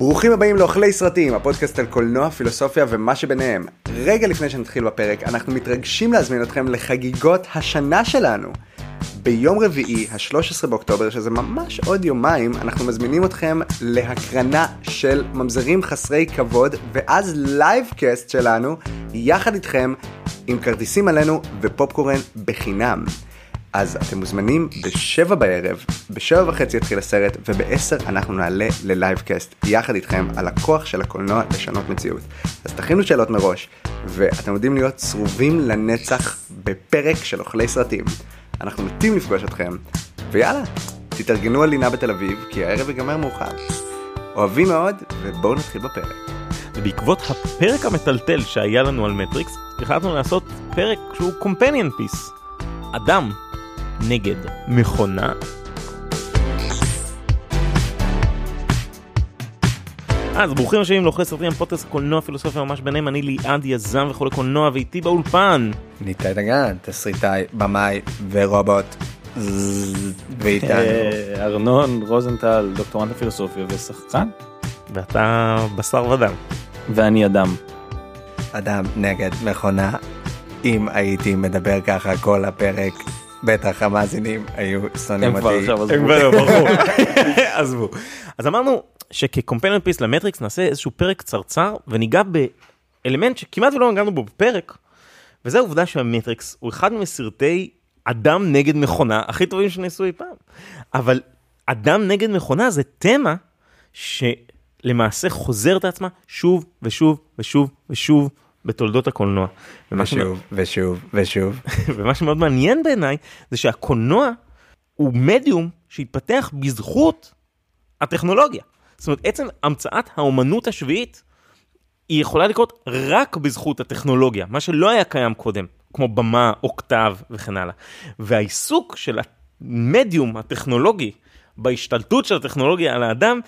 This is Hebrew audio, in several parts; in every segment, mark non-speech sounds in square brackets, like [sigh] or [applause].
ברוכים הבאים לאוכלי סרטים, הפודקאסט על קולנוע, פילוסופיה ומה שביניהם. רגע לפני שנתחיל בפרק, אנחנו מתרגשים להזמין אתכם לחגיגות השנה שלנו. ביום רביעי, ה-13 באוקטובר, שזה ממש עוד יומיים, אנחנו מזמינים אתכם להקרנה של ממזרים חסרי כבוד, ואז livecast שלנו, יחד איתכם, עם כרטיסים עלינו ופופקורן בחינם. אז אתם מוזמנים בשבע בערב, בשבע וחצי יתחיל הסרט, ובעשר אנחנו נעלה ל livecast יחד איתכם על הכוח של הקולנוע לשנות מציאות. אז תכינו שאלות מראש, ואתם יודעים להיות צרובים לנצח בפרק של אוכלי סרטים. אנחנו מתים לפגוש אתכם, ויאללה, תתארגנו על לינה בתל אביב, כי הערב ייגמר מאוחר. אוהבים מאוד, ובואו נתחיל בפרק. ובעקבות הפרק המטלטל שהיה לנו על מטריקס, החלטנו לעשות פרק שהוא companion piece. אדם נגד מכונה. אז ברוכים השבים לאוכלי סרטים, פודקאסט קולנוע פילוסופיה ממש ביניהם, אני ליעד יזם וחולה קולנוע ואיתי באולפן. ניתאי דגן, תסריטאי, במאי ורובוט. ואיתנו. אה, ארנון רוזנטל, דוקטורנט לפילוסופיה ושחקן, ואתה בשר ודם. ואני אדם. אדם נגד מכונה. אם הייתי מדבר ככה כל הפרק, בטח המאזינים היו שונאים הם כבר אותי. עכשיו הם עזבו. כבר ברור. [laughs] עזבו. אז אמרנו שכ companion piece למטריקס נעשה איזשהו פרק קצרצר וניגע באלמנט שכמעט ולא נגענו בו בפרק, וזה העובדה שהמטריקס הוא אחד מסרטי אדם נגד מכונה הכי טובים שנעשו אי פעם. אבל אדם נגד מכונה זה תמה שלמעשה חוזרת עצמה שוב ושוב ושוב ושוב בתולדות הקולנוע. ומה ש- ושוב, ושוב, ושוב. [laughs] ומה שמאוד מעניין בעיניי זה שהקולנוע הוא מדיום שהתפתח בזכות הטכנולוגיה. זאת אומרת, עצם המצאת האומנות השביעית, היא יכולה לקרות רק בזכות הטכנולוגיה, מה שלא היה קיים קודם, כמו במה או כתב וכן הלאה. והעיסוק של המדיום הטכנולוגי בהשתלטות של הטכנולוגיה על האדם,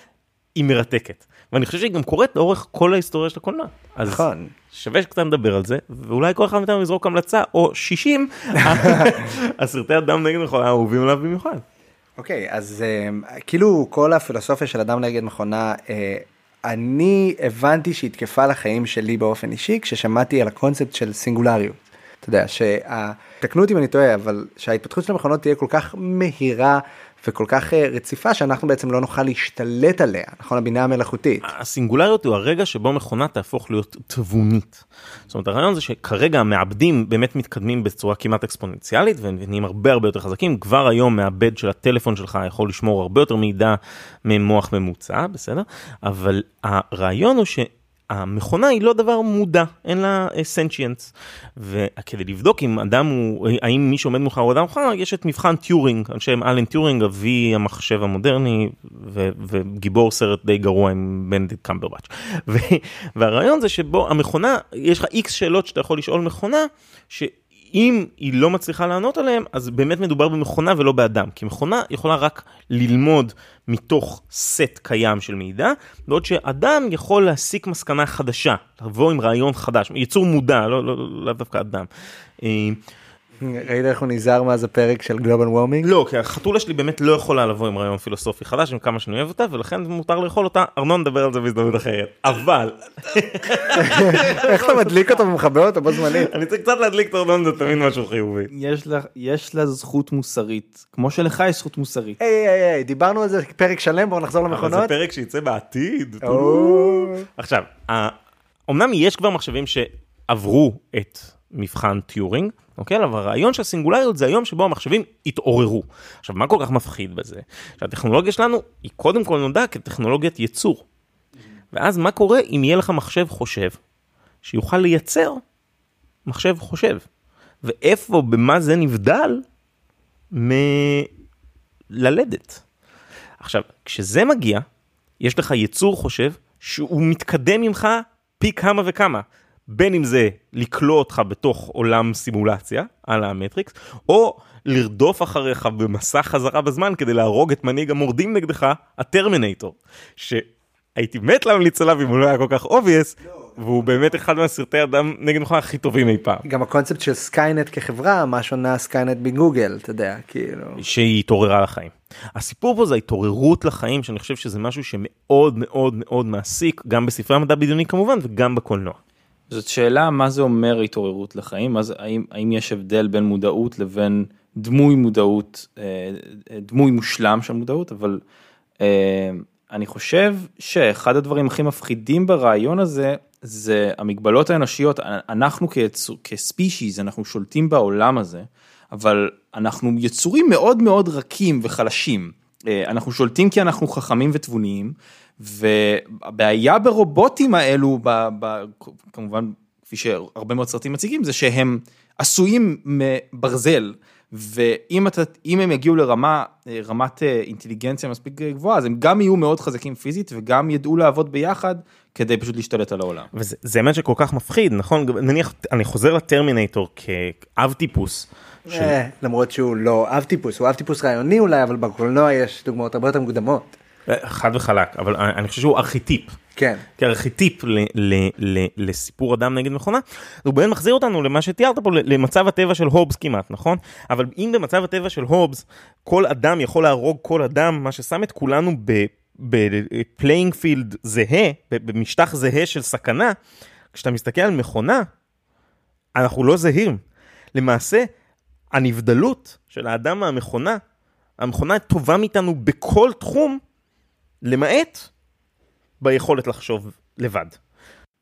היא מרתקת. ואני חושב שהיא גם קורית לאורך כל ההיסטוריה של הקולנוע. אז נכון. שווה שקצת נדבר על זה, ואולי כל אחד מאיתנו יזרוק המלצה, או 60, הסרטי [laughs] אדם נגד מכונה האהובים עליו במיוחד. אוקיי, אז אה, כאילו כל הפילוסופיה של אדם נגד מכונה, אה, אני הבנתי שהיא תקפה לחיים שלי באופן אישי כששמעתי על הקונספט של סינגולריות. אתה יודע, שה... תקנו אותי אם אני טועה, אבל שההתפתחות של המכונות תהיה כל כך מהירה וכל כך אה, רציפה שאנחנו בעצם לא נוכל להשתלט עליה, נכון? הבינה המלאכותית. הסינגולריות הוא הרגע שבו מכונה תהפוך להיות תבונית. זאת אומרת, הרעיון זה שכרגע המעבדים באמת מתקדמים בצורה כמעט אקספוננציאלית ונהיים הרבה הרבה יותר חזקים. כבר היום מעבד של הטלפון שלך יכול לשמור הרבה יותר מידע ממוח ממוצע, בסדר? אבל הרעיון הוא ש... המכונה היא לא דבר מודע, אין לה sentience. וכדי לבדוק אם אדם הוא, האם מי שעומד מולך הוא אדם מכונה, יש את מבחן טיורינג, על שם אלן טיורינג, אבי המחשב המודרני, ו- וגיבור סרט די גרוע עם בנדיט קמברבץ'. והרעיון זה שבו המכונה, יש לך איקס שאלות שאתה יכול לשאול מכונה, שאם היא לא מצליחה לענות עליהן, אז באמת מדובר במכונה ולא באדם. כי מכונה יכולה רק ללמוד מתוך סט קיים של מידע, בעוד שאדם יכול להסיק מסקנה חדשה, לבוא עם רעיון חדש, יצור מודע, לא, לא, לא, לא דווקא אדם. ראית איך הוא נזהר מאז הפרק של גלובל וורמינג? לא, כי החתולה שלי באמת לא יכולה לבוא עם רעיון פילוסופי חדש, עם כמה שאני אוהב אותה, ולכן מותר לאכול אותה. ארנון נדבר על זה בהזדמנות אחרת. אבל, [laughs] איך אתה מדליק אותו ומחבר אותו בו זמנית? אני צריך קצת להדליק את ארנון, זה תמיד משהו חיובי. יש לה, זכות מוסרית, כמו שלך יש זכות מוסרית. היי היי היי, דיברנו על זה פרק שלם, בואו נחזור אבל זה למכונות. פרק שיצא בעתיד. עכשיו, אמנם יש כבר מחשבים שעברו את מבחן טיורינג, אוקיי? אבל הרעיון של הסינגולריות זה היום שבו המחשבים התעוררו. עכשיו, מה כל כך מפחיד בזה? שהטכנולוגיה שלנו היא קודם כל נודעה כטכנולוגיית ייצור. ואז מה קורה אם יהיה לך מחשב חושב, שיוכל לייצר מחשב חושב? ואיפה, במה זה נבדל מללדת? עכשיו, כשזה מגיע, יש לך יצור חושב שהוא מתקדם ממך פי כמה וכמה. בין אם זה לקלוא אותך בתוך עולם סימולציה על המטריקס, או לרדוף אחריך במסע חזרה בזמן כדי להרוג את מנהיג המורדים נגדך, הטרמינטור. שהייתי מת להמליץ עליו אם הוא לא היה כל כך obvious, והוא באמת אחד מהסרטי אדם נגד מכונה הכי טובים אי פעם. גם הקונספט של סקיינט כחברה, מה שונה סקיינט בגוגל, אתה יודע, כאילו. שהיא התעוררה לחיים. הסיפור פה זה ההתעוררות לחיים, שאני חושב שזה משהו שמאוד מאוד מאוד מעסיק, גם בספרי המדע בדיוני כמובן, וגם בקולנוע. זאת שאלה מה זה אומר התעוררות לחיים, אז האם, האם יש הבדל בין מודעות לבין דמוי מודעות, אה, אה, דמוי מושלם של מודעות, אבל אה, אני חושב שאחד הדברים הכי מפחידים ברעיון הזה, זה המגבלות האנושיות, אנחנו כיצור, כספישיז, אנחנו שולטים בעולם הזה, אבל אנחנו יצורים מאוד מאוד רכים וחלשים. אנחנו שולטים כי אנחנו חכמים ותבוניים, והבעיה ברובוטים האלו, ב, ב, כמובן, כפי שהרבה מאוד סרטים מציגים, זה שהם עשויים מברזל. ואם אתה, אם הם יגיעו לרמה, רמת אה, אינטליגנציה מספיק גבוהה, אז הם גם יהיו מאוד חזקים פיזית וגם ידעו לעבוד ביחד כדי פשוט להשתלט על העולם. וזה האמת שכל כך מפחיד, נכון? נניח, אני חוזר לטרמינטור כאב טיפוס. ש... אה, למרות שהוא לא אב טיפוס, הוא אב טיפוס רעיוני אולי, אבל בקולנוע יש דוגמאות הרבה יותר מוקדמות. חד וחלק, אבל אני חושב שהוא ארכיטיפ. כן. כארכיטיפ ל, ל, ל, לסיפור אדם נגד מכונה, הוא באמת מחזיר אותנו למה שתיארת פה, למצב הטבע של הובס כמעט, נכון? אבל אם במצב הטבע של הובס, כל אדם יכול להרוג כל אדם, מה ששם את כולנו ב playing field זהה, במשטח זהה של סכנה, כשאתה מסתכל על מכונה, אנחנו לא זהים. למעשה, הנבדלות של האדם מהמכונה, המכונה טובה מאיתנו בכל תחום, למעט ביכולת לחשוב לבד.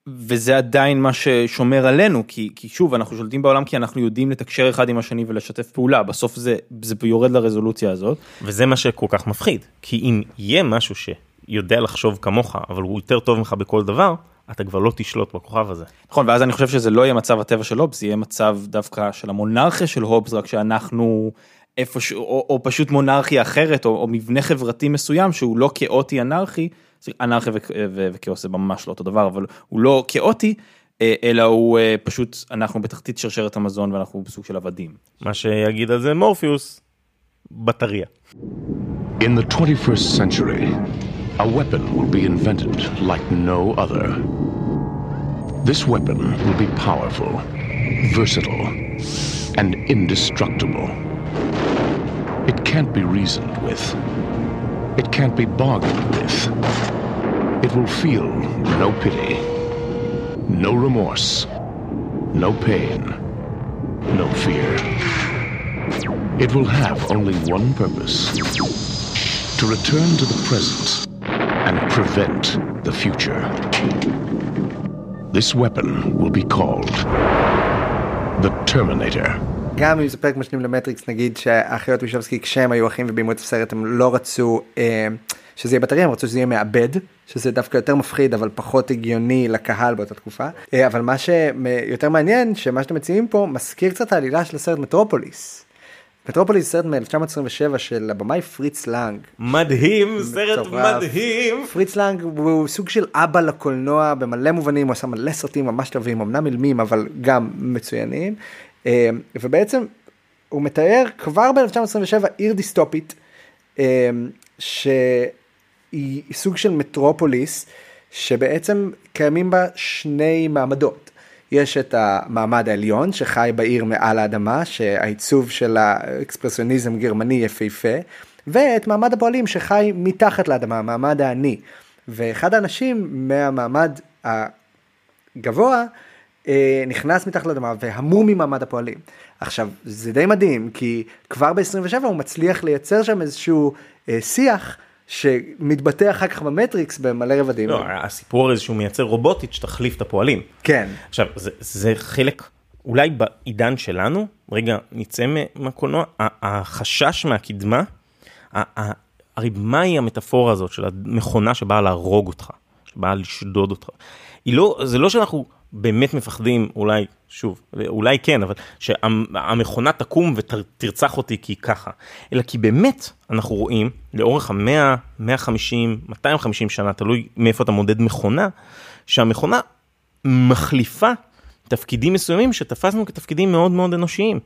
וזה עדיין מה ששומר עלינו כי כי שוב אנחנו שולטים בעולם כי אנחנו יודעים לתקשר אחד עם השני ולשתף פעולה בסוף זה זה יורד לרזולוציה הזאת. וזה מה שכל כך מפחיד כי אם יהיה משהו שיודע לחשוב כמוך אבל הוא יותר טוב ממך בכל דבר אתה כבר לא תשלוט בכוכב הזה. נכון ואז אני חושב שזה לא יהיה מצב הטבע של הובס יהיה מצב דווקא של המונרכיה של הובס רק שאנחנו איפשהו, או, או פשוט מונרכיה אחרת, או, או מבנה חברתי מסוים שהוא לא כאוטי אנרכי, אנרכיה וכאוס זה ממש לא אותו דבר, אבל הוא לא כאוטי, אה, אלא הוא אה, פשוט, אנחנו בתחתית שרשרת המזון ואנחנו בסוג של עבדים. מה שיגיד על זה מורפיוס, בטריה. In the 21st century, a weapon will be invented like no other. This weapon will be powerful, versatile, and indestructible. It can't be reasoned with. It can't be bargained with. It will feel no pity, no remorse, no pain, no fear. It will have only one purpose to return to the present and prevent the future. This weapon will be called the Terminator. גם אם זה פרק משלים למטריקס נגיד שהאחיות וישבסקי כשהם היו אחים וביימו את הסרט הם לא רצו אה, שזה יהיה בטרי הם רצו שזה יהיה מעבד שזה דווקא יותר מפחיד אבל פחות הגיוני לקהל באותה תקופה אה, אבל מה שיותר מעניין שמה שאתם מציעים פה מזכיר קצת העלילה של הסרט מטרופוליס. מטרופוליס סרט מ-1927 של הבמאי פריץ לנג. מדהים, סרט מדהים. פריץ לנג הוא סוג של אבא לקולנוע במלא מובנים, הוא עשה מלא סרטים ממש טובים, אמנם אילמים אבל גם מצוינים. אמ, ובעצם הוא מתאר כבר ב-1927 עיר דיסטופית אמ, שהיא סוג של מטרופוליס שבעצם קיימים בה שני מעמדות. יש את המעמד העליון שחי בעיר מעל האדמה שהעיצוב של האקספרסיוניזם גרמני יפהפה ואת מעמד הפועלים שחי מתחת לאדמה המעמד העני ואחד האנשים מהמעמד הגבוה אה, נכנס מתחת לאדמה והמום ממעמד הפועלים. עכשיו זה די מדהים כי כבר ב-27 הוא מצליח לייצר שם איזשהו אה, שיח. שמתבטא אחר כך במטריקס במלא רבדים. לא, הסיפור הזה שהוא מייצר רובוטית שתחליף את הפועלים. כן. עכשיו, זה, זה חלק, אולי בעידן שלנו, רגע, נצא מהקולנוע, החשש מהקדמה, הרי מהי המטאפורה הזאת של המכונה שבאה להרוג אותך, שבאה לשדוד אותך? לא, זה לא שאנחנו באמת מפחדים, אולי, שוב, אולי כן, אבל שהמכונה תקום ותרצח אותי כי ככה, אלא כי באמת אנחנו רואים לאורך המאה, 150, 250 שנה, תלוי מאיפה אתה מודד מכונה, שהמכונה מחליפה תפקידים מסוימים שתפסנו כתפקידים מאוד מאוד אנושיים.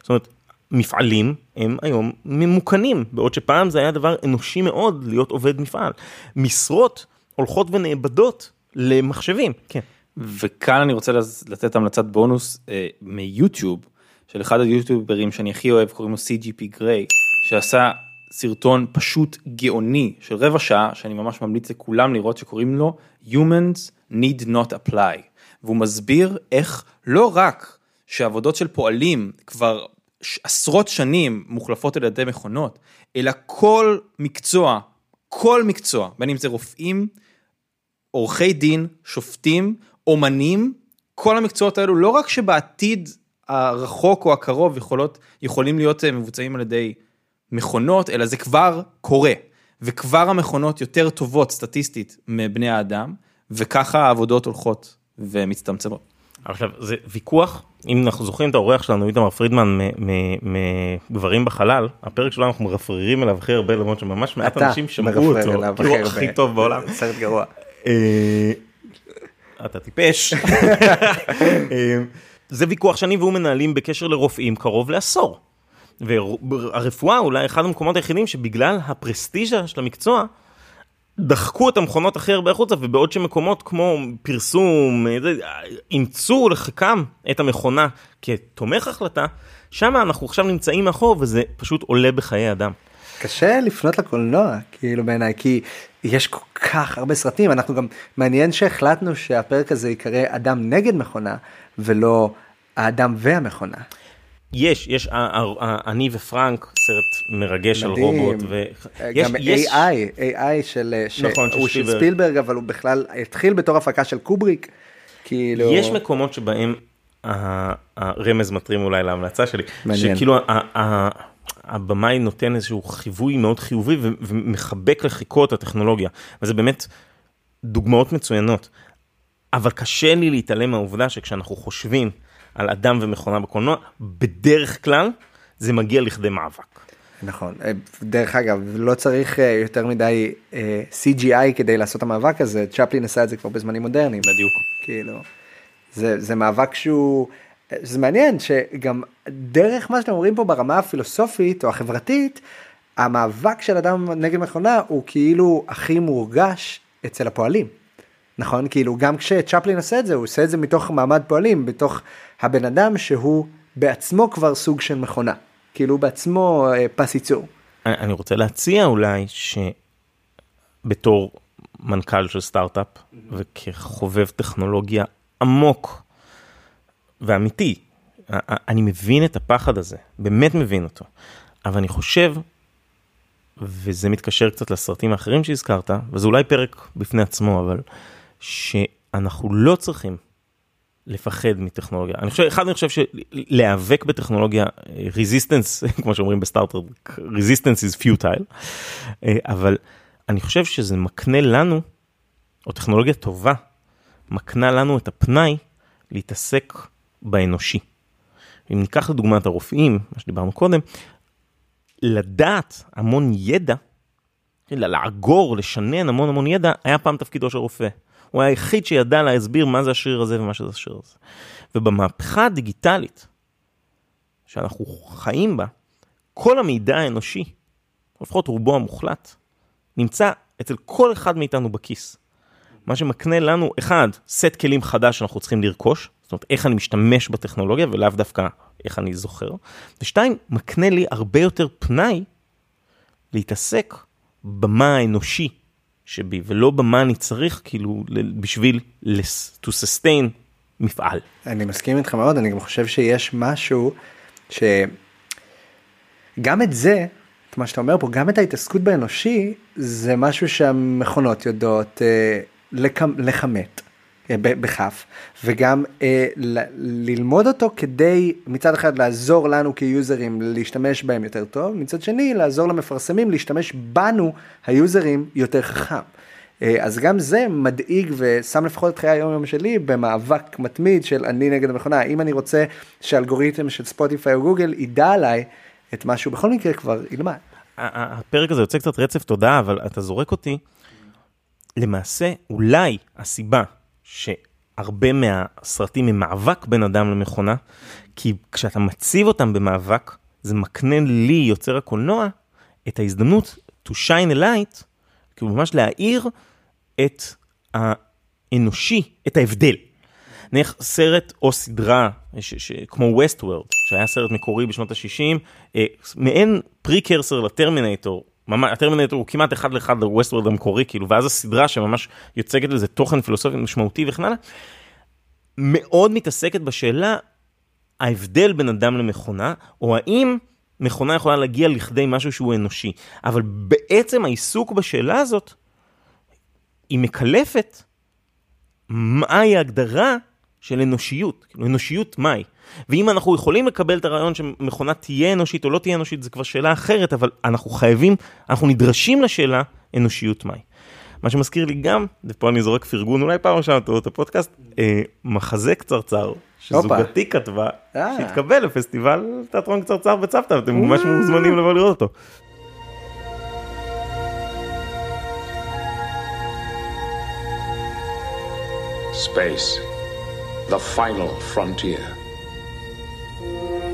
זאת אומרת, מפעלים הם היום ממוכנים, בעוד שפעם זה היה דבר אנושי מאוד להיות עובד מפעל. משרות הולכות ונאבדות למחשבים, כן. וכאן אני רוצה לתת המלצת בונוס אה, מיוטיוב של אחד היוטיוברים שאני הכי אוהב קוראים לו CGP גריי שעשה סרטון פשוט גאוני של רבע שעה שאני ממש ממליץ לכולם לראות שקוראים לו Humans need not apply. והוא מסביר איך לא רק שעבודות של פועלים כבר עשרות שנים מוחלפות על ידי מכונות אלא כל מקצוע כל מקצוע בין אם זה רופאים עורכי דין, שופטים, אומנים, כל המקצועות האלו, לא רק שבעתיד הרחוק או הקרוב יכולות, יכולים להיות אה, מבוצעים על ידי מכונות, אלא זה כבר קורה. וכבר המכונות יותר טובות סטטיסטית מבני האדם, וככה העבודות הולכות ומצטמצמות. עכשיו זה ויכוח אם אנחנו זוכרים את האורח שלנו איתמר פרידמן מגברים בחלל הפרק שלנו אנחנו מרפררים אליו הכי הרבה למרות שממש מעט אנשים שמעו מרפרר אותו כאילו הכי. טוב בעולם. [laughs] סרט גרוע. אתה טיפש. אה, [laughs] זה ויכוח שאני והוא מנהלים בקשר לרופאים קרוב לעשור. והרפואה אולי אחד המקומות היחידים שבגלל הפרסטיז'ה של המקצוע דחקו את המכונות הכי הרבה החוצה ובעוד שמקומות כמו פרסום אימצו לחיקם את המכונה כתומך החלטה שם אנחנו עכשיו נמצאים מאחור וזה פשוט עולה בחיי אדם. קשה לפנות לקולנוע כאילו בעיניי כי יש כל כך הרבה סרטים אנחנו גם מעניין שהחלטנו שהפרק הזה ייקרא אדם נגד מכונה ולא האדם והמכונה. יש יש ה- ה- ה- אני ופרנק סרט מרגש על מדהים. רובוט ויש גם יש- AI, AI של, נכון, של שהוא של ספילברג. אבל הוא בכלל התחיל בתור הפקה של קובריק. כאילו יש מקומות שבהם הרמז מטרים אולי להמלצה שלי, מעניין. שכאילו הבמאי נותן איזשהו חיווי מאוד חיובי ומחבק לחיקו את הטכנולוגיה, וזה באמת דוגמאות מצוינות. אבל קשה לי להתעלם מהעובדה שכשאנחנו חושבים על אדם ומכונה בקולנוע, בדרך כלל זה מגיע לכדי מאבק. נכון אה, דרך אגב לא צריך אה, יותר מדי אה, CGI כדי לעשות את המאבק הזה צ'פלין עשה את זה כבר בזמנים מודרניים. בדיוק. כאילו זה זה מאבק שהוא זה מעניין שגם דרך מה שאתם אומרים פה ברמה הפילוסופית או החברתית המאבק של אדם נגד מכונה הוא כאילו הכי מורגש אצל הפועלים. נכון כאילו גם כשצ'פלין עושה את זה הוא עושה את זה מתוך מעמד פועלים בתוך הבן אדם שהוא בעצמו כבר סוג של מכונה כאילו הוא בעצמו אה, פס ייצור. אני רוצה להציע אולי שבתור מנכ"ל של סטארט-אפ וכחובב טכנולוגיה עמוק ואמיתי, אני מבין את הפחד הזה, באמת מבין אותו, אבל אני חושב, וזה מתקשר קצת לסרטים האחרים שהזכרת, וזה אולי פרק בפני עצמו, אבל שאנחנו לא צריכים לפחד מטכנולוגיה. אני חושב, אחד, אני חושב שלהיאבק בטכנולוגיה, resistance, [laughs] כמו שאומרים בסטארטרק, resistance is futile, אה, אבל אני חושב שזה מקנה לנו, או טכנולוגיה טובה, מקנה לנו את הפנאי להתעסק באנושי. אם ניקח לדוגמה את הרופאים, מה שדיברנו קודם, לדעת המון ידע, לאגור, לשנן המון המון ידע, היה פעם תפקידו של רופא. הוא היה היחיד שידע להסביר מה זה השריר הזה ומה שזה השריר הזה. ובמהפכה הדיגיטלית שאנחנו חיים בה, כל המידע האנושי, לפחות רובו המוחלט, נמצא אצל כל אחד מאיתנו בכיס. מה שמקנה לנו, אחד, סט כלים חדש שאנחנו צריכים לרכוש, זאת אומרת, איך אני משתמש בטכנולוגיה ולאו דווקא איך אני זוכר, ושתיים, מקנה לי הרבה יותר פנאי להתעסק במה האנושי שבי, ולא במה אני צריך כאילו בשביל to sustain מפעל. אני מסכים איתך מאוד אני גם חושב שיש משהו שגם את זה את מה שאתה אומר פה גם את ההתעסקות באנושי זה משהו שהמכונות יודעות אה, לכ- לכמת בכף וגם אה, ללמוד אותו כדי מצד אחד לעזור לנו כיוזרים להשתמש בהם יותר טוב מצד שני לעזור למפרסמים להשתמש בנו היוזרים יותר חכם. אה, אז גם זה מדאיג ושם לפחות את חיי היום יום שלי במאבק מתמיד של אני נגד המכונה אם אני רוצה שאלגוריתם של ספוטיפיי או גוגל ידע עליי את מה שהוא בכל מקרה כבר ילמד. הפרק הזה יוצא קצת רצף תודעה, אבל אתה זורק אותי. למעשה, אולי הסיבה שהרבה מהסרטים הם מאבק בין אדם למכונה, כי כשאתה מציב אותם במאבק, זה מקנה לי, יוצר הקולנוע, את ההזדמנות to shine a light, כאילו ממש להאיר את האנושי, את ההבדל. נניח סרט או סדרה ש, ש, כמו וורד, שהיה סרט מקורי בשנות ה-60, אה, מעין פריקרסר לטרמינטור. ממש, הטרמינטור הוא כמעט אחד לאחד לווסט וורד המקורי, כאילו, ואז הסדרה שממש יוצגת לזה תוכן פילוסופי משמעותי וכן הלאה, מאוד מתעסקת בשאלה ההבדל בין אדם למכונה, או האם מכונה יכולה להגיע לכדי משהו שהוא אנושי. אבל בעצם העיסוק בשאלה הזאת, היא מקלפת מהי ההגדרה של אנושיות, כאילו אנושיות מהי. ואם אנחנו יכולים לקבל את הרעיון שמכונה תהיה אנושית או לא תהיה אנושית, זו כבר שאלה אחרת, אבל אנחנו חייבים, אנחנו נדרשים לשאלה אנושיות מהי. מה שמזכיר לי גם, ופה אני זורק פרגון אולי פעם ראשונה את הפודקאסט, אה, מחזה קצרצר שזוגתי כתבה, אה. שהתקבל לפסטיבל תיאטרון קצרצר בצוותא, אתם ממש מוזמנים לבוא לראות אותו. Space, the final frontier.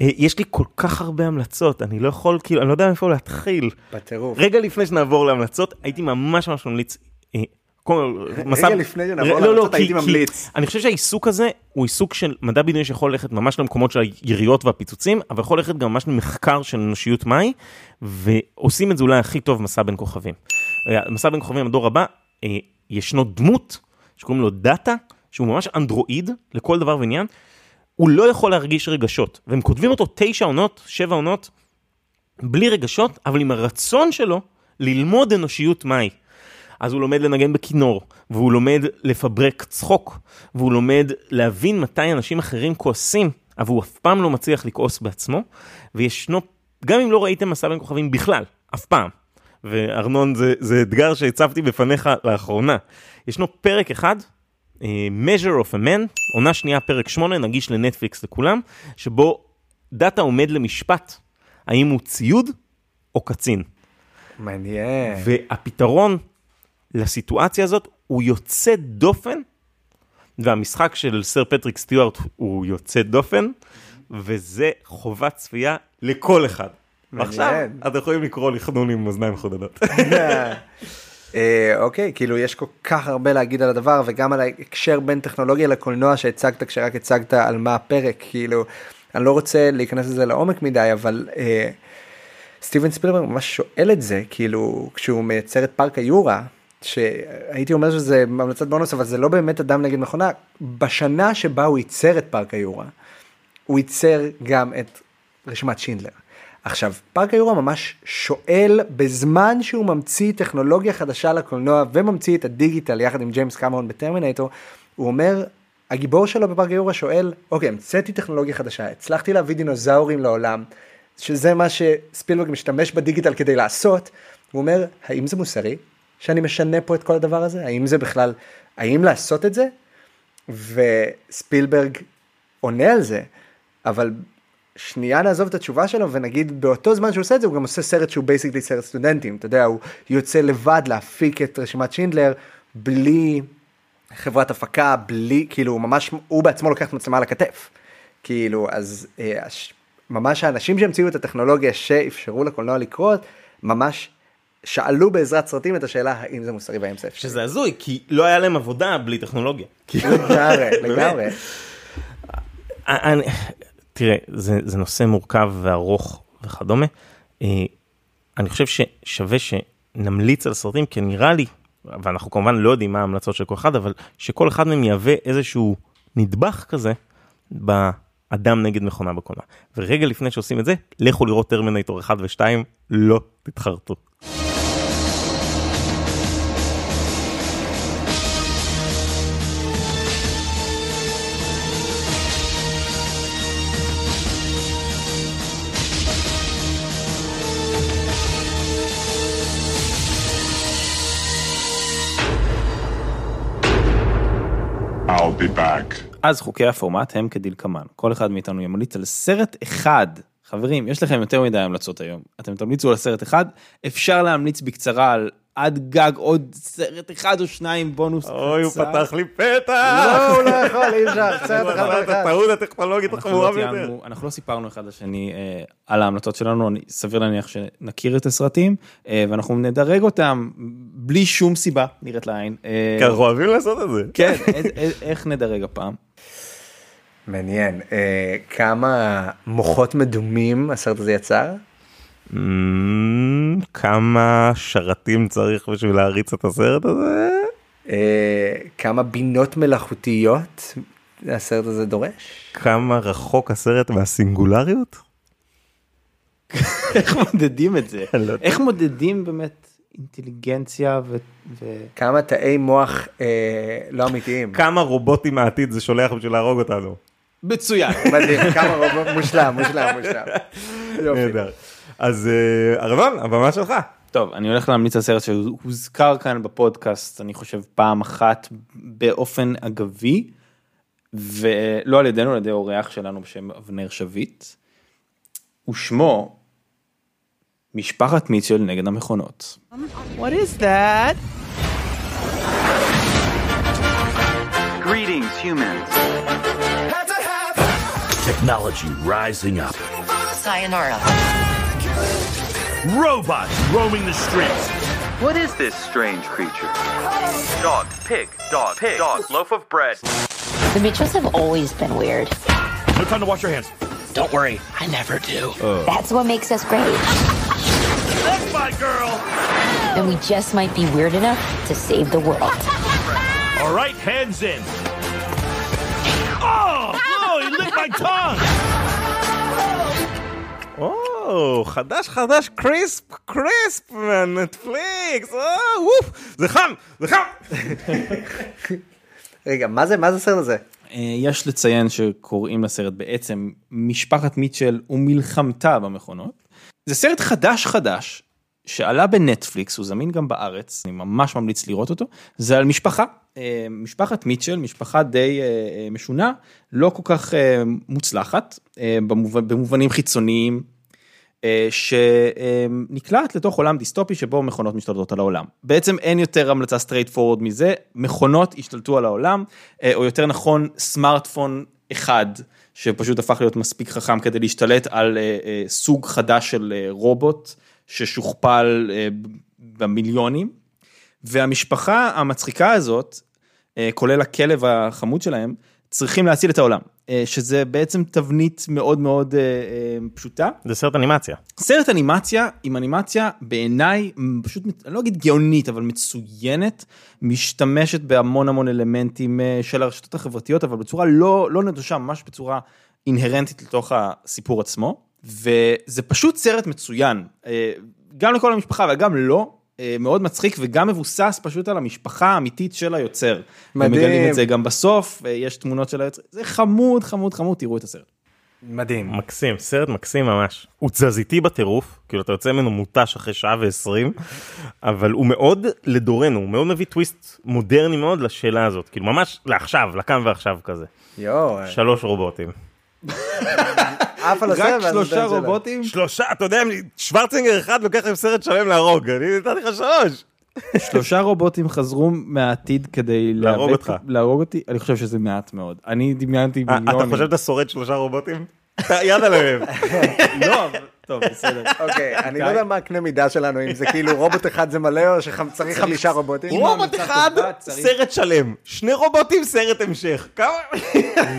יש לי כל כך הרבה המלצות, אני לא יכול, כאילו, אני לא יודע מאיפה להתחיל. בטירוף. רגע לפני שנעבור להמלצות, הייתי ממש ממש ממליץ. אה, מסע- לפני שנעבור לא, לא, להמלצות, הייתי ממליץ. אני חושב שהעיסוק הזה הוא עיסוק של מדע בדיוני שיכול ללכת ממש למקומות של היריות והפיצוצים, אבל יכול ללכת גם ממש למחקר של אנושיות מהי, ועושים את זה אולי הכי טוב מסע בין כוכבים. אה, מסע בין כוכבים, הדור הבא, אה, ישנו דמות שקוראים לו דאטה, שהוא ממש אנדרואיד לכל דבר ועניין, הוא לא יכול להרגיש רגשות, והם כותבים אותו תשע עונות, שבע עונות, בלי רגשות, אבל עם הרצון שלו ללמוד אנושיות מהי. אז הוא לומד לנגן בכינור, והוא לומד לפברק צחוק, והוא לומד להבין מתי אנשים אחרים כועסים, אבל הוא אף פעם לא מצליח לכעוס בעצמו, וישנו, גם אם לא ראיתם מסע בין כוכבים בכלל, אף פעם, וארנון זה, זה אתגר שהצבתי בפניך לאחרונה, ישנו פרק אחד, measure of a man, עונה שנייה פרק 8, נגיש לנטפליקס לכולם, שבו דאטה עומד למשפט, האם הוא ציוד או קצין. מעניין. והפתרון לסיטואציה הזאת הוא יוצא דופן, והמשחק של סר פטריק סטיוארט הוא יוצא דופן, וזה חובת צפייה לכל אחד. מעניין. עכשיו אתם יכולים לקרוא לי חנון עם אוזניים חודדות. [laughs] [laughs] אה, אוקיי, כאילו יש כל כך הרבה להגיד על הדבר וגם על ההקשר בין טכנולוגיה לקולנוע שהצגת כשרק הצגת על מה הפרק, כאילו, אני לא רוצה להיכנס לזה לעומק מדי, אבל אה, סטיבן ספילברג ממש שואל את זה, כאילו, כשהוא מייצר את פארק היורה, שהייתי אומר שזה המלצת בונוס, אבל זה לא באמת אדם נגד מכונה, בשנה שבה הוא ייצר את פארק היורה, הוא ייצר גם את רשימת שינדלר. עכשיו, פארק היורה ממש שואל בזמן שהוא ממציא טכנולוגיה חדשה לקולנוע וממציא את הדיגיטל יחד עם ג'יימס קמרון בטרמינטור, הוא אומר, הגיבור שלו בפארק היורה שואל, אוקיי, המצאתי טכנולוגיה חדשה, הצלחתי להביא דינוזאורים לעולם, שזה מה שספילברג משתמש בדיגיטל כדי לעשות, הוא אומר, האם זה מוסרי שאני משנה פה את כל הדבר הזה? האם זה בכלל, האם לעשות את זה? וספילברג עונה על זה, אבל שנייה נעזוב את התשובה שלו ונגיד באותו זמן שהוא עושה את זה הוא גם עושה סרט שהוא basically סרט סטודנטים, אתה יודע, הוא יוצא לבד להפיק את רשימת שינדלר בלי חברת הפקה, בלי, כאילו ממש, הוא בעצמו לוקח את מצלמה על הכתף. כאילו, אז אה, ממש האנשים שהמציאו את הטכנולוגיה שאפשרו לקולנוע לקרות, ממש שאלו בעזרת סרטים את השאלה האם זה מוסרי והאם זה אפשרי. שזה הזוי, כי לא היה להם עבודה בלי טכנולוגיה. [laughs] לגמרי, לגמרי. תראה, זה, זה נושא מורכב וארוך וכדומה. אה, אני חושב ששווה שנמליץ על סרטים, כי נראה לי, ואנחנו כמובן לא יודעים מה ההמלצות של כל אחד, אבל שכל אחד מהם יהווה איזשהו נדבך כזה באדם נגד מכונה בקולנוע. ורגע לפני שעושים את זה, לכו לראות טרמינטור 1 ו-2, לא תתחרטו. אז חוקי הפורמט הם כדלקמן, כל אחד מאיתנו ימליץ על סרט אחד. חברים, יש לכם יותר מדי המלצות היום. אתם תמליצו על סרט אחד, אפשר להמליץ בקצרה על עד גג עוד סרט אחד או שניים בונוס. אוי, הוא. פתח לי פתח! לא, הוא לא יכול, אי אפשר, סרט אחד [laughs] על אחד. הטעות הטכנולוגית החמורה לא, ביותר. אנחנו לא סיפרנו אחד לשני אה, על ההמלצות שלנו, אני סביר להניח שנכיר את הסרטים, אה, ואנחנו נדרג אותם בלי שום סיבה נראית לעין. אה, כי אנחנו אוהבים לעשות את זה. כן, איך נדרג הפעם? מעניין. אה, כמה מוחות מדומים הסרט הזה יצר? אמ, כמה שרתים צריך בשביל להריץ את הסרט הזה? אה, כמה בינות מלאכותיות הסרט הזה דורש? כמה רחוק הסרט מהסינגולריות? איך מודדים את זה? [laughs] לא. איך מודדים באמת אינטליגנציה ו... ו- כמה תאי מוח אה, לא אמיתיים? כמה רובוטים מהעתיד זה שולח בשביל להרוג אותנו? מצוין. מדהים, כמה רובוט, מושלם, מושלם, מושלם. יופי. נהדר. אז אה, ארנון, הבמה שלך. טוב, אני הולך להמליץ על סרט שהוזכר כאן בפודקאסט, אני חושב פעם אחת באופן אגבי, ולא על ידינו, על ידי אורח שלנו בשם אבנר שביט, ושמו משפחת מיטשל נגד המכונות. What is that? Greetings, humans. Technology rising up. Sayonara. Robots roaming the streets. What is this strange creature? Dog, pig, dog, pig, dog, loaf of bread. The Mitchells have always been weird. No time to wash your hands. Don't worry, I never do. Uh. That's what makes us great. That's my girl. And we just might be weird enough to save the world. All right, hands in. My tongue. או, חדש חדש קריספ קריספ מהנטפליקס, או, ווף, זה חם, זה חם. רגע, מה זה, מה זה הסרט הזה? אה, יש לציין שקוראים לסרט בעצם משפחת מיטשל ומלחמתה במכונות. זה סרט חדש חדש שעלה בנטפליקס, הוא זמין גם בארץ, אני ממש ממליץ לראות אותו, זה על משפחה, אה, משפחת מיטשל, משפחה די אה, אה, משונה, לא כל כך מוצלחת, במובנים חיצוניים, שנקלעת לתוך עולם דיסטופי שבו מכונות משתלטות על העולם. בעצם אין יותר המלצה straightforward מזה, מכונות השתלטו על העולם, או יותר נכון סמארטפון אחד שפשוט הפך להיות מספיק חכם כדי להשתלט על אה, אה, סוג חדש של אה, רובוט ששוכפל אה, במיליונים, והמשפחה המצחיקה הזאת, אה, כולל הכלב החמוד שלהם, צריכים להציל את העולם, אה, שזה בעצם תבנית מאוד מאוד פשוטה. זה סרט אנימציה. סרט אנימציה עם אנימציה בעיניי פשוט, אני לא אגיד גאונית, אבל מצוינת, משתמשת בהמון המון אלמנטים של הרשתות החברתיות, אבל בצורה לא, לא נדושה, ממש בצורה אינהרנטית לתוך הסיפור עצמו, וזה פשוט סרט מצוין, אה, גם לכל המשפחה וגם לא. אה, מאוד מצחיק וגם מבוסס פשוט על המשפחה האמיתית של היוצר. מדהים. ומגלים את זה גם בסוף, אה, יש תמונות של היוצר, זה חמוד חמוד חמוד, תראו את הסרט. מדהים. מקסים, סרט מקסים ממש. הוא תזזיתי בטירוף, כאילו אתה יוצא ממנו מותש אחרי שעה ועשרים, אבל הוא מאוד לדורנו, הוא מאוד מביא טוויסט מודרני מאוד לשאלה הזאת, כאילו ממש לעכשיו, לכאן ועכשיו כזה. יואו, שלוש רובוטים. [laughs] עף על הסרט. רק שלושה. רובוטים? שלושה, אתה יודע, שוורצינגר אחד לוקח עם סרט שלם להרוג, אני נתתי לך שלוש. שלושה רובוטים חזרו מהעתיד כדי להרוג אותך. להרוג אותי, אני חושב שזה מעט מאוד. אני דמיינתי אה, מיליונים. אתה חושב שאתה שורד שלושה רובוטים? [laughs] יד עליהם. [laughs] לא, אבל- טוב, בסדר. [laughs] אוקיי, [laughs] אני לא יודע מה הקנה מידה שלנו, אם זה כאילו רובוט אחד זה מלא או שצריך [laughs] חמישה רובוטים. רובוט המלצה אחד, סרט שלם. שני רובוטים, סרט המשך. כמה?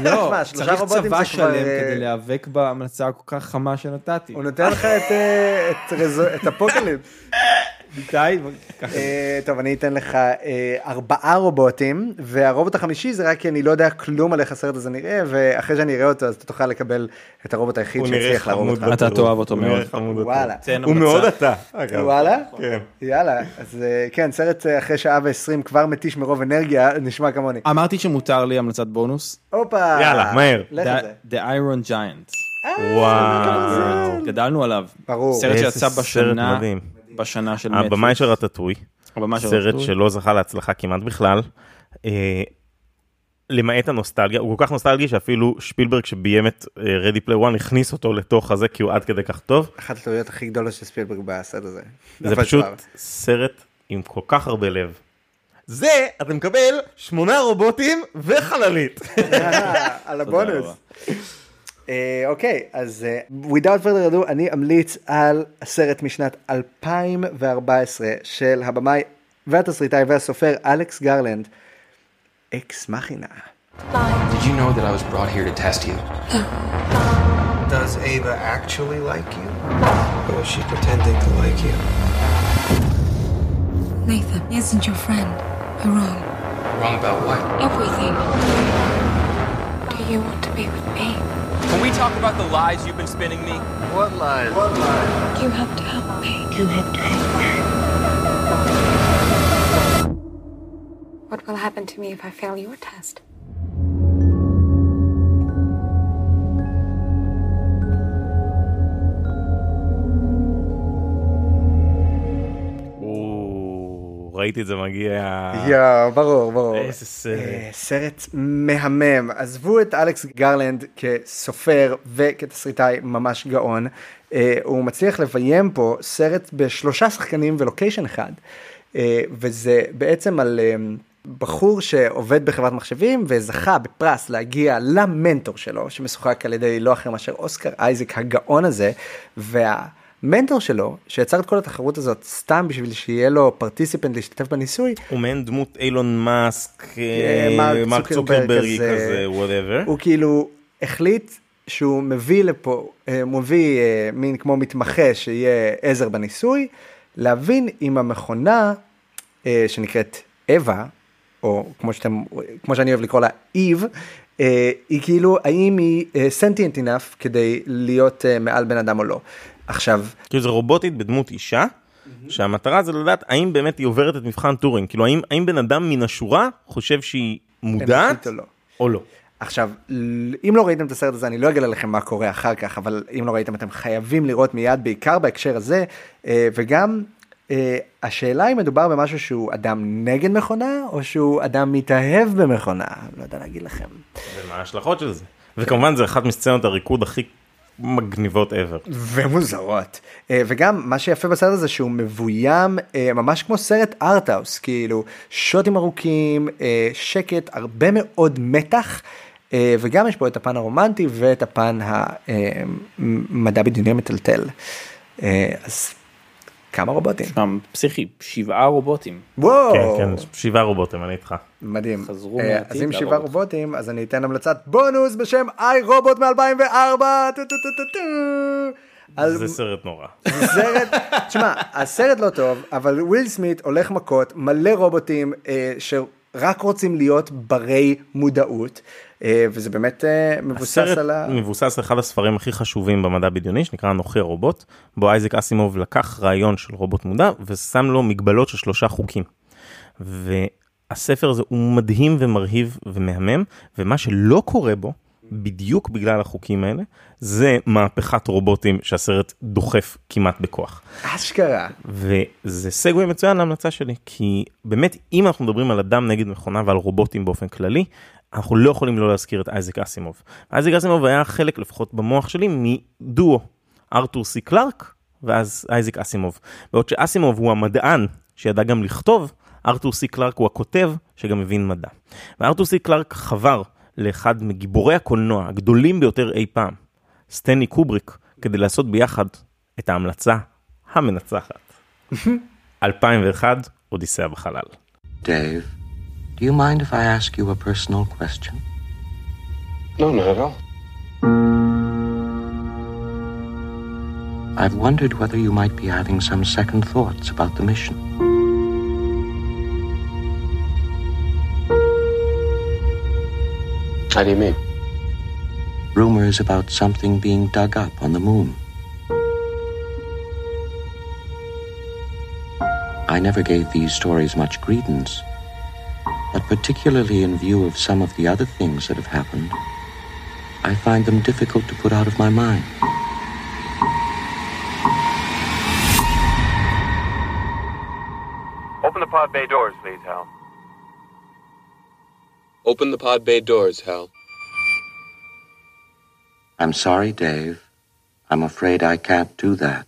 לא, צריך צבא שלם כבר, אה, כדי להיאבק בהמלצה הכל כך חמה שנתתי. הוא נותן לך את, אה, את רזו- את אפוקליפ. די, [laughs] ככה. אה, טוב, אני אתן לך אה, ארבעה רובוטים, והרובוט החמישי זה רק כי אני לא יודע כלום על איך הסרט הזה נראה, ואחרי שאני אראה אותו אז אתה תוכל לקבל את הרובוט היחיד שהצליח להרוג אותך. אתה תאהב אותו מאוד. וואלה. הוא. מאוד אתה. אגב. וואלה? כן. יאללה, אז אה, כן, סרט אחרי שעה ועשרים כבר מתיש מרוב אנרגיה, [laughs] נשמע כמוני. אמרתי שמותר לי המלצת בונוס. הופה. יאללה, מהר. The Iron Giant. וואו. גדלנו עליו. ברור. סרט שיצא סרט בשנה, מדהים. בשנה של הבמאי של רטטוי. הבמאי של סרט. שלא זכה להצלחה כמעט בכלל. אה, למעט הנוסטלגיה, הוא כל כך נוסטלגי שאפילו שפילברג שביים את Ready Play One הכניס אותו לתוך הזה כי הוא עד כדי כך טוב. אחת הטעויות הכי גדולות של ספילברג בסרט הזה. זה נפל פשוט. סרט עם כל כך הרבה לב. זה אתה מקבל שמונה רובוטים וחללית. אה, על הבונוס. אה, אוקיי, אז אה, without further ado, אני אמליץ על הסרט משנת 2014 של הבמאי והתסריטאי והסופר אלכס גרלנד, אקס מכינה. Did you know that I was brought here to test you? Does Ava actually like you? Or is she pretending to like you? Nathan isn't your friend. You're wrong. Wrong about what? Everything. Do you want to be with me? Can we talk about the lies you've been spinning me? What lies? What lies? You have to help me. You have to help me. What will happen to me if I fail your test? ראיתי את זה מגיע. יואו, ברור, ברור. איזה סרט. אה, סרט מהמם. עזבו את אלכס גרלנד כסופר וכתסריטאי ממש גאון. אה, הוא מצליח לביים פה סרט בשלושה שחקנים ולוקיישן אחד. אה, וזה בעצם על בחור שעובד בחברת מחשבים וזכה בפרס להגיע למנטור שלו, שמשוחק על ידי לא אחר מאשר אוסקר אייזק הגאון הזה. וה... מנטור שלו שיצר את כל התחרות הזאת סתם בשביל שיהיה לו participant להשתתף בניסוי הוא מעין דמות אילון מאסק, אה, אה, מרק צוקרברג כזה. Whatever. הוא כאילו החליט שהוא מביא לפה, אה, מביא מין כמו מתמחה שיהיה עזר בניסוי, להבין אם המכונה שנקראת אווה, או כמו שאתם, כמו שאני אוהב לקרוא לה איב, היא כאילו האם היא sentient enough כדי להיות מעל בן אדם או לא. עכשיו, כאילו זה רובוטית בדמות אישה, שהמטרה זה לדעת האם באמת היא עוברת את מבחן טורינג, כאילו האם, האם בן אדם מן השורה חושב שהיא מודעת או לא. או לא. עכשיו, אם לא ראיתם את הסרט הזה, אני לא אגלה לכם מה קורה אחר כך, אבל אם לא ראיתם, אתם חייבים לראות מיד, בעיקר בהקשר הזה, אה, וגם אה, השאלה אם מדובר במשהו שהוא אדם נגד מכונה, או שהוא אדם מתאהב במכונה, לא יודע להגיד לכם. ומה ההשלכות של זה. וכמובן זה אחת מסצנות הריקוד הכי מגניבות ever. ומוזרות. אה, וגם מה שיפה בסרט הזה שהוא מבוים אה, ממש כמו סרט ארטהאוס, כאילו שוטים ארוכים, אה, שקט, הרבה מאוד מתח. וגם יש פה את הפן הרומנטי ואת הפן המדע בדיוני המטלטל. אז כמה רובוטים. שם פסיכי, שבעה רובוטים. וואו. כן, כן, שבעה רובוטים, אני איתך. מדהים. חזרו אה, מהעתיד אז אם שבעה. רובוטים, אז אני אתן המלצת בונוס בשם איי רובוט מ-2004. זה סרט נורא. סרט, [laughs] תשמע, הסרט לא טוב, אבל וויל סמית הולך מכות, מלא רובוטים אה, שרק רוצים להיות ברי מודעות, וזה באמת אה, מבוסס על ה... מבוסס על אחד הספרים הכי חשובים במדע בדיוני שנקרא אנוכי הרובוט, בו אייזק אסימוב לקח רעיון של רובוט מודע ושם לו מגבלות של שלושה חוקים. והספר הזה הוא מדהים ומרהיב ומהמם, ומה שלא קורה בו, בדיוק בגלל החוקים האלה, זה מהפכת רובוטים שהסרט דוחף כמעט בכוח. אשכרה. וזה סגווי מצוין להמלצה שלי, כי באמת אם אנחנו מדברים על אדם נגד מכונה ועל רובוטים באופן כללי, אנחנו לא יכולים לא להזכיר את אייזק אסימוב. אייזק אסימוב היה חלק לפחות במוח שלי מדואו, ארתור סי קלארק ואז אייזק אסימוב. בעוד שאסימוב הוא המדען שידע גם לכתוב, ארתור סי קלארק הוא הכותב שגם מבין מדע. וארתור סי קלארק חבר לאחד מגיבורי הקולנוע הגדולים ביותר אי פעם, סטנלי קובריק, כדי לעשות ביחד את ההמלצה המנצחת. [laughs] 2001, אודיסאה בחלל. Dave, do you mind if I ask you a personal question? No, not at all. I've wondered whether you might be having some second thoughts about the mission. How do you mean? Rumors about something being dug up on the moon. I never gave these stories much credence, but particularly in view of some of the other things that have happened, I find them difficult to put out of my mind. Open the pod bay doors, please, Hal. Open the pod bay doors, Hal. I'm sorry, Dave. I'm afraid I can't do that.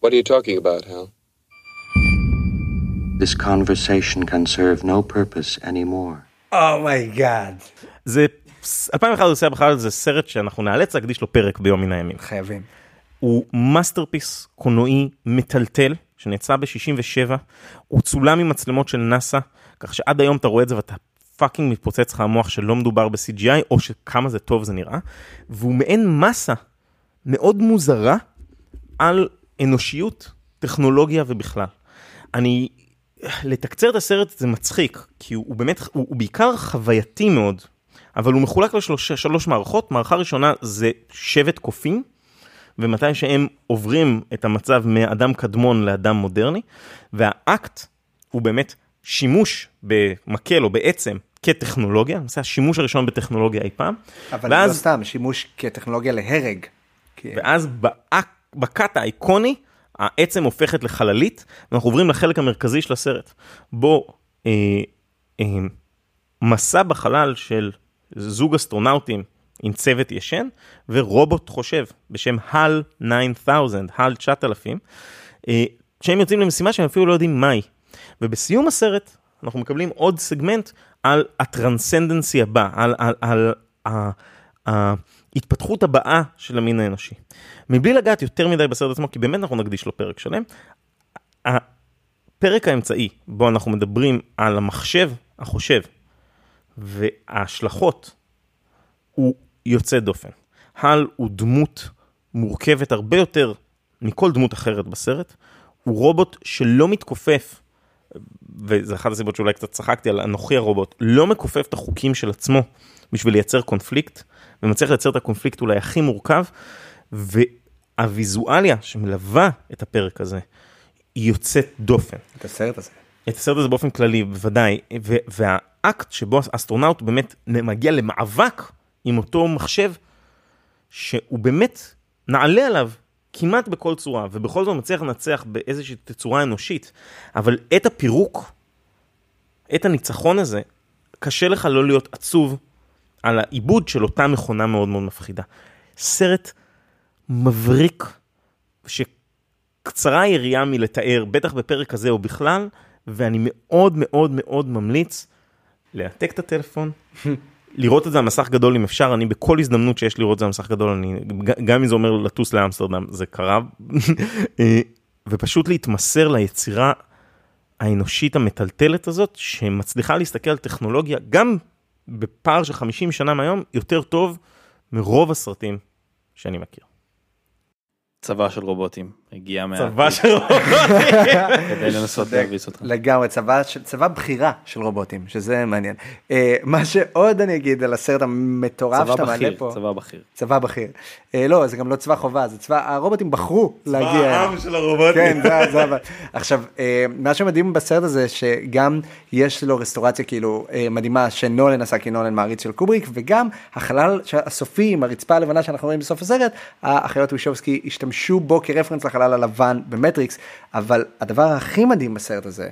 What are you talking about, Hal? This conversation can serve no purpose anymore. Oh my God. זה 2001 עושה בכלל זה סרט שאנחנו נאלץ להקדיש לו פרק ביום מן הימים. חייבים. הוא masterpiece קולנועי מטלטל שנעצר ב-67, הוא צולם עם מצלמות של נאסא, כך שעד היום אתה רואה את זה ואתה fucking מתפוצץ לך המוח שלא מדובר ב-CGI, או שכמה זה טוב זה נראה, והוא מעין מסה מאוד מוזרה על אנושיות, טכנולוגיה ובכלל. אני, לתקצר את הסרט זה מצחיק, כי הוא, הוא באמת, הוא, הוא בעיקר חווייתי מאוד, אבל הוא מחולק לשלוש מערכות, מערכה ראשונה זה שבט קופים, ומתי שהם עוברים את המצב מאדם קדמון לאדם מודרני, והאקט הוא באמת שימוש במקל או בעצם כטכנולוגיה, למעשה השימוש הראשון בטכנולוגיה אי פעם. אבל ואז, לא סתם, שימוש כטכנולוגיה להרג. כי- ואז באק, בקאט האיקוני, העצם הופכת לחללית, ואנחנו עוברים לחלק המרכזי של הסרט, בו אה, אה, מסע בחלל של זוג אסטרונאוטים עם צוות ישן, ורובוט חושב בשם הל 9000, הל 9000, אה, שהם יוצאים למשימה שהם אפילו לא יודעים מהי. ובסיום הסרט אנחנו מקבלים עוד סגמנט על הטרנסנדנסי הבא, על, על, על, על ההתפתחות הבאה של המין האנושי. מבלי לגעת יותר מדי בסרט עצמו, כי באמת אנחנו נקדיש לו פרק שלם, הפרק האמצעי בו אנחנו מדברים על המחשב החושב וההשלכות הוא יוצא דופן. הל הוא דמות מורכבת הרבה יותר מכל דמות אחרת בסרט. הוא רובוט שלא מתכופף, וזה אחת הסיבות שאולי קצת צחקתי על אנוכי הרובוט, לא מכופף את החוקים של עצמו בשביל לייצר קונפליקט, ומצליח לייצר את הקונפליקט אולי הכי מורכב, והוויזואליה שמלווה את הפרק הזה, היא יוצאת דופן. את הסרט הזה. את הסרט הזה באופן כללי, בוודאי, ו- והאקט שבו האסטרונאוט באמת מגיע למאבק עם אותו מחשב, שהוא באמת נעלה עליו כמעט בכל צורה, ובכל זאת מצליח לנצח באיזושהי תצורה אנושית, אבל את הפירוק, את הניצחון הזה, קשה לך לא להיות עצוב על העיבוד של אותה מכונה מאוד מאוד מפחידה. סרט מבריק, שקצרה היריעה מלתאר, בטח בפרק הזה או בכלל, ואני מאוד מאוד מאוד ממליץ לנתק את הטלפון, [laughs] לראות את זה על מסך גדול אם אפשר, אני בכל הזדמנות שיש לראות את זה על מסך גדול, אני, גם אם זה אומר לטוס לאמסטרדם, זה קרה, [laughs] ופשוט להתמסר ליצירה האנושית המטלטלת הזאת, שמצליחה להסתכל על טכנולוגיה, גם בפער של 50 שנה מהיום, יותר טוב מרוב הסרטים שאני מכיר. צבא של רובוטים הגיע מה... צבא של רובוטים. כדי לנסות להביס אותך. לגמרי, צבא, צבא בחירה של רובוטים, שזה מעניין. אה, מה שעוד אני אגיד על הסרט המטורף צבא שאתה מעלה בכיר, פה. צבא בכיר. צבא בכיר. אה, לא, זה גם לא צבא חובה, זה צבא, הרובוטים בחרו להגיע. העם של הרובוטים. כן, זה, זה, עכשיו, אה, מה שמדהים בסרט הזה, שגם יש לו רסטורציה כאילו מדהימה שנולן עשה, כי נולן מעריץ של קובריק, וגם החלל הסופי עם הרצפה הלבנה שאנחנו רואים בסוף הסרט, האחיות וישובסקי השתמשו בו כרפרנס לחלל הלבן במטריקס, אבל הדבר הכי מדהים בסרט הזה,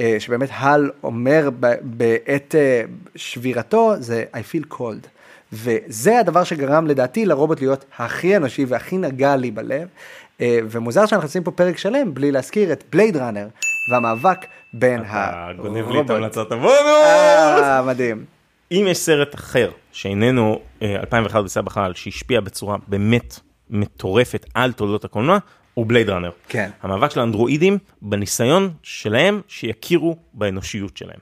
אה, שבאמת הל אומר בעת אה, שבירתו, זה I feel cold. וזה הדבר שגרם לדעתי לרובוט להיות הכי אנושי והכי נגע לי בלב. אה, ומוזר שאנחנו עושים פה פרק שלם בלי להזכיר את בלייד ראנר והמאבק בין הרובוט. גונב לי את המלצת הבונוס! אה, מדהים. אם יש סרט אחר שאיננו אה, 2001 בסבא בחלל שהשפיע בצורה באמת מטורפת על תולדות הקולנוע, הוא בלייד ראנר. כן. המאבק של האנדרואידים בניסיון שלהם שיכירו באנושיות שלהם.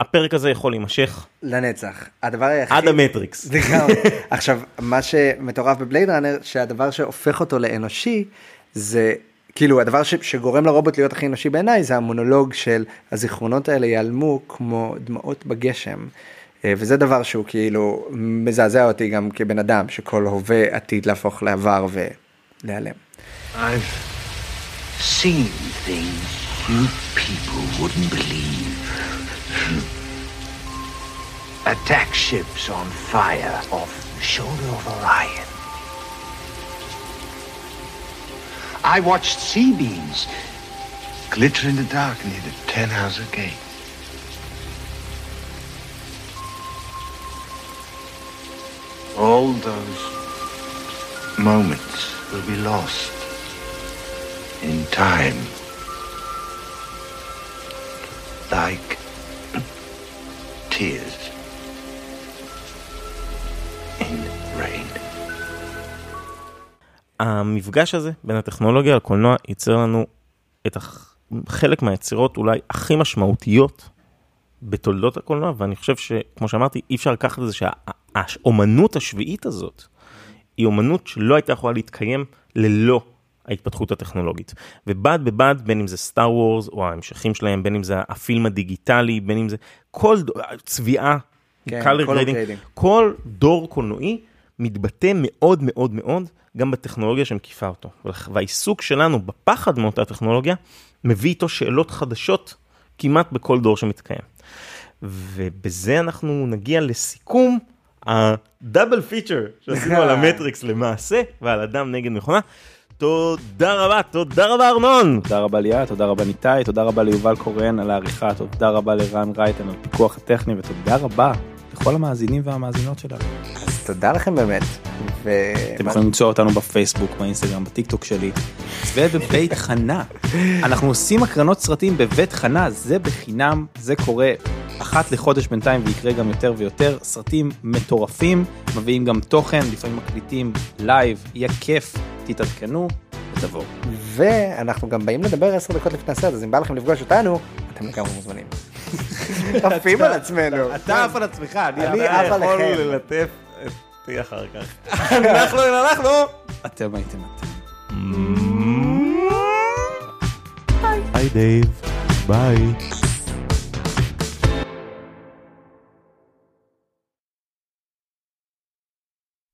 הפרק הזה יכול להימשך לנצח. הדבר היחיד... עד המטריקס. [laughs] עכשיו, מה שמטורף בבלייד ראנר, שהדבר שהופך אותו לאנושי, זה כאילו הדבר ש, שגורם לרובוט להיות הכי אנושי בעיניי, זה המונולוג של הזיכרונות האלה ייעלמו כמו דמעות בגשם. אה, וזה דבר שהוא כאילו מזעזע אותי גם כבן אדם, שכל הווה עתיד להפוך לעבר ולהיעלם. I've seen things you people wouldn't believe. [laughs] Attack ships on fire off the shoulder of Orion. I watched sea beams glitter in the dark near the Tannhauser Gate. All those moments will be lost. Time. Like tears in rain. המפגש הזה בין הטכנולוגיה לקולנוע ייצר לנו את הח- חלק מהיצירות אולי הכי משמעותיות בתולדות הקולנוע, ואני חושב שכמו שאמרתי, אי אפשר לקחת את זה שהאומנות השביעית הזאת, היא אומנות שלא הייתה יכולה להתקיים ללא ההתפתחות הטכנולוגית. ובד בבד, בין אם זה סטאר וורס או ההמשכים שלהם, בין אם זה הפילם הדיגיטלי, בין אם זה כל צביעה, כן, color כל grading. כל דור קולנועי מתבטא מאוד מאוד מאוד גם בטכנולוגיה שמקיפה אותו. והעיסוק שלנו בפחד מאותה טכנולוגיה מביא איתו שאלות חדשות כמעט בכל דור שמתקיים. ובזה אנחנו נגיע לסיכום הדאבל פיצ'ר שעשינו על [laughs] המטריקס למעשה ועל אדם נגד מכונה. תודה רבה, תודה רבה ארנון. תודה רבה ליאת, תודה רבה ניתאי, תודה רבה ליובל קורן על העריכה, תודה רבה לרן רייטן על פיקוח הטכני ותודה רבה לכל המאזינים והמאזינות שלנו. אז תודה לכם באמת. ו... אתם יכולים למצוא אותנו בפייסבוק, באינסטגרם, בטיק טוק שלי, ובבית חנה. אנחנו עושים הקרנות סרטים בבית חנה, זה בחינם, זה קורה אחת לחודש בינתיים ויקרה גם יותר ויותר. סרטים מטורפים, מביאים גם תוכן, לפעמים מקליטים לייב, יהיה כיף, תתעדכנו ותבואו. ואנחנו גם באים לדבר עשר דקות לפני הסרט, אז אם בא לכם לפגוש אותנו, אתם לגמרי מוזמנים. [laughs] עפים על עצמנו. אתה עף על עצמך, אני אני עף עליכם. ללטף אותי אחר כך. [laughs] אנחנו, אנחנו. אתם הייתם אתם. היי דייב, ביי.